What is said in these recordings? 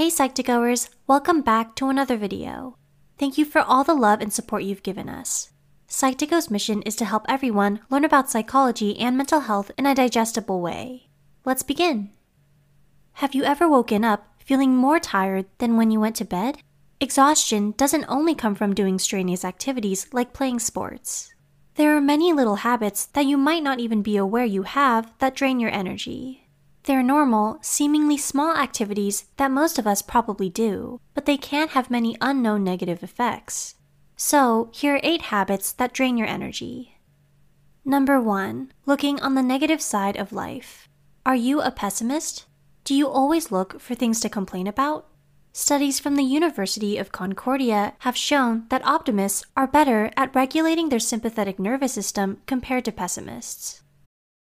Hey Psych2Goers, welcome back to another video. Thank you for all the love and support you've given us. Psych2Go's mission is to help everyone learn about psychology and mental health in a digestible way. Let's begin. Have you ever woken up feeling more tired than when you went to bed? Exhaustion doesn't only come from doing strenuous activities like playing sports. There are many little habits that you might not even be aware you have that drain your energy. They're normal, seemingly small activities that most of us probably do, but they can have many unknown negative effects. So, here are 8 habits that drain your energy. Number 1. Looking on the negative side of life. Are you a pessimist? Do you always look for things to complain about? Studies from the University of Concordia have shown that optimists are better at regulating their sympathetic nervous system compared to pessimists.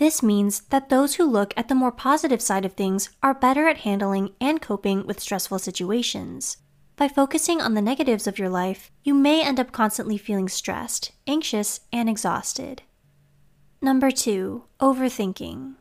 This means that those who look at the more positive side of things are better at handling and coping with stressful situations. By focusing on the negatives of your life, you may end up constantly feeling stressed, anxious, and exhausted. Number 2. Overthinking.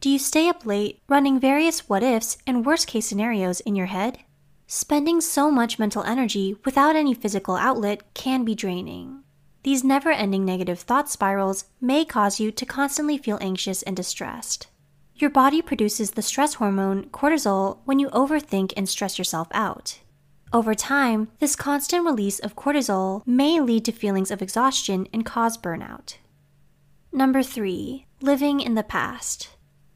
Do you stay up late running various what ifs and worst case scenarios in your head? Spending so much mental energy without any physical outlet can be draining. These never ending negative thought spirals may cause you to constantly feel anxious and distressed. Your body produces the stress hormone cortisol when you overthink and stress yourself out. Over time, this constant release of cortisol may lead to feelings of exhaustion and cause burnout. Number 3. Living in the past.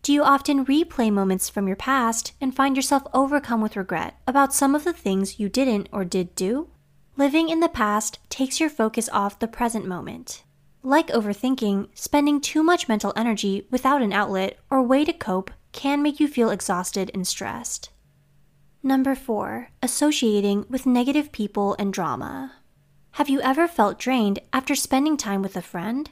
Do you often replay moments from your past and find yourself overcome with regret about some of the things you didn't or did do? Living in the past takes your focus off the present moment. Like overthinking, spending too much mental energy without an outlet or way to cope can make you feel exhausted and stressed. Number 4. Associating with negative people and drama. Have you ever felt drained after spending time with a friend?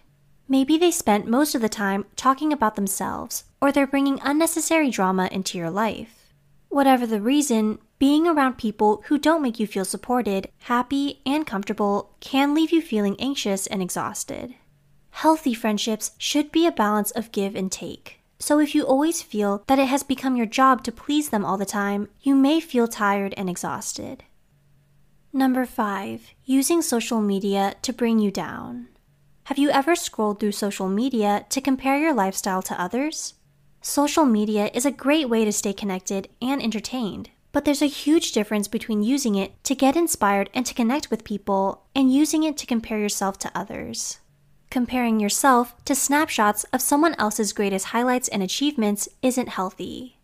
Maybe they spent most of the time talking about themselves, or they're bringing unnecessary drama into your life. Whatever the reason, being around people who don't make you feel supported, happy, and comfortable can leave you feeling anxious and exhausted. Healthy friendships should be a balance of give and take. So if you always feel that it has become your job to please them all the time, you may feel tired and exhausted. Number 5. Using social media to bring you down. Have you ever scrolled through social media to compare your lifestyle to others? Social media is a great way to stay connected and entertained, but there's a huge difference between using it to get inspired and to connect with people and using it to compare yourself to others. Comparing yourself to snapshots of someone else's greatest highlights and achievements isn't healthy.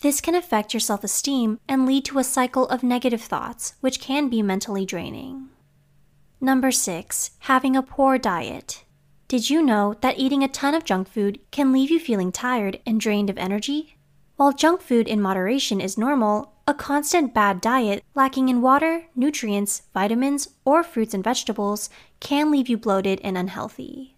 This can affect your self esteem and lead to a cycle of negative thoughts, which can be mentally draining. Number 6. Having a poor diet. Did you know that eating a ton of junk food can leave you feeling tired and drained of energy? While junk food in moderation is normal, a constant bad diet lacking in water, nutrients, vitamins, or fruits and vegetables can leave you bloated and unhealthy.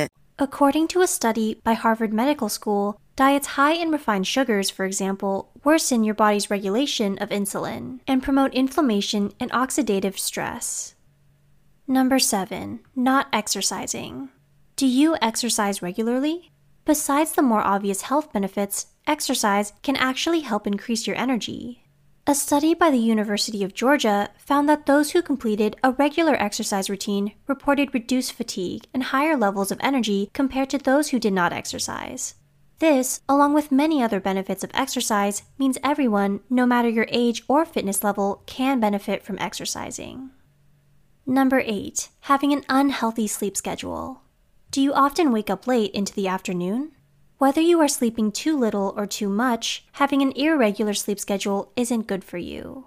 According to a study by Harvard Medical School, diets high in refined sugars, for example, worsen your body's regulation of insulin and promote inflammation and oxidative stress. Number 7. Not exercising. Do you exercise regularly? Besides the more obvious health benefits, exercise can actually help increase your energy. A study by the University of Georgia found that those who completed a regular exercise routine reported reduced fatigue and higher levels of energy compared to those who did not exercise. This, along with many other benefits of exercise, means everyone, no matter your age or fitness level, can benefit from exercising. Number 8. Having an unhealthy sleep schedule. Do you often wake up late into the afternoon? Whether you are sleeping too little or too much, having an irregular sleep schedule isn't good for you.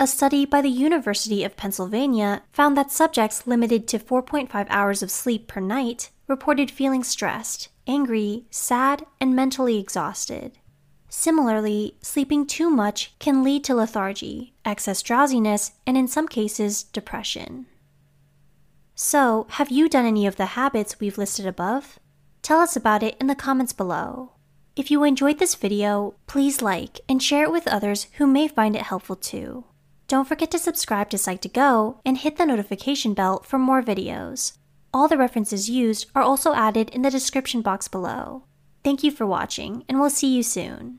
A study by the University of Pennsylvania found that subjects limited to 4.5 hours of sleep per night reported feeling stressed, angry, sad, and mentally exhausted. Similarly, sleeping too much can lead to lethargy, excess drowsiness, and in some cases, depression. So, have you done any of the habits we've listed above? Tell us about it in the comments below. If you enjoyed this video, please like and share it with others who may find it helpful too. Don't forget to subscribe to Psych2Go and hit the notification bell for more videos. All the references used are also added in the description box below. Thank you for watching, and we'll see you soon.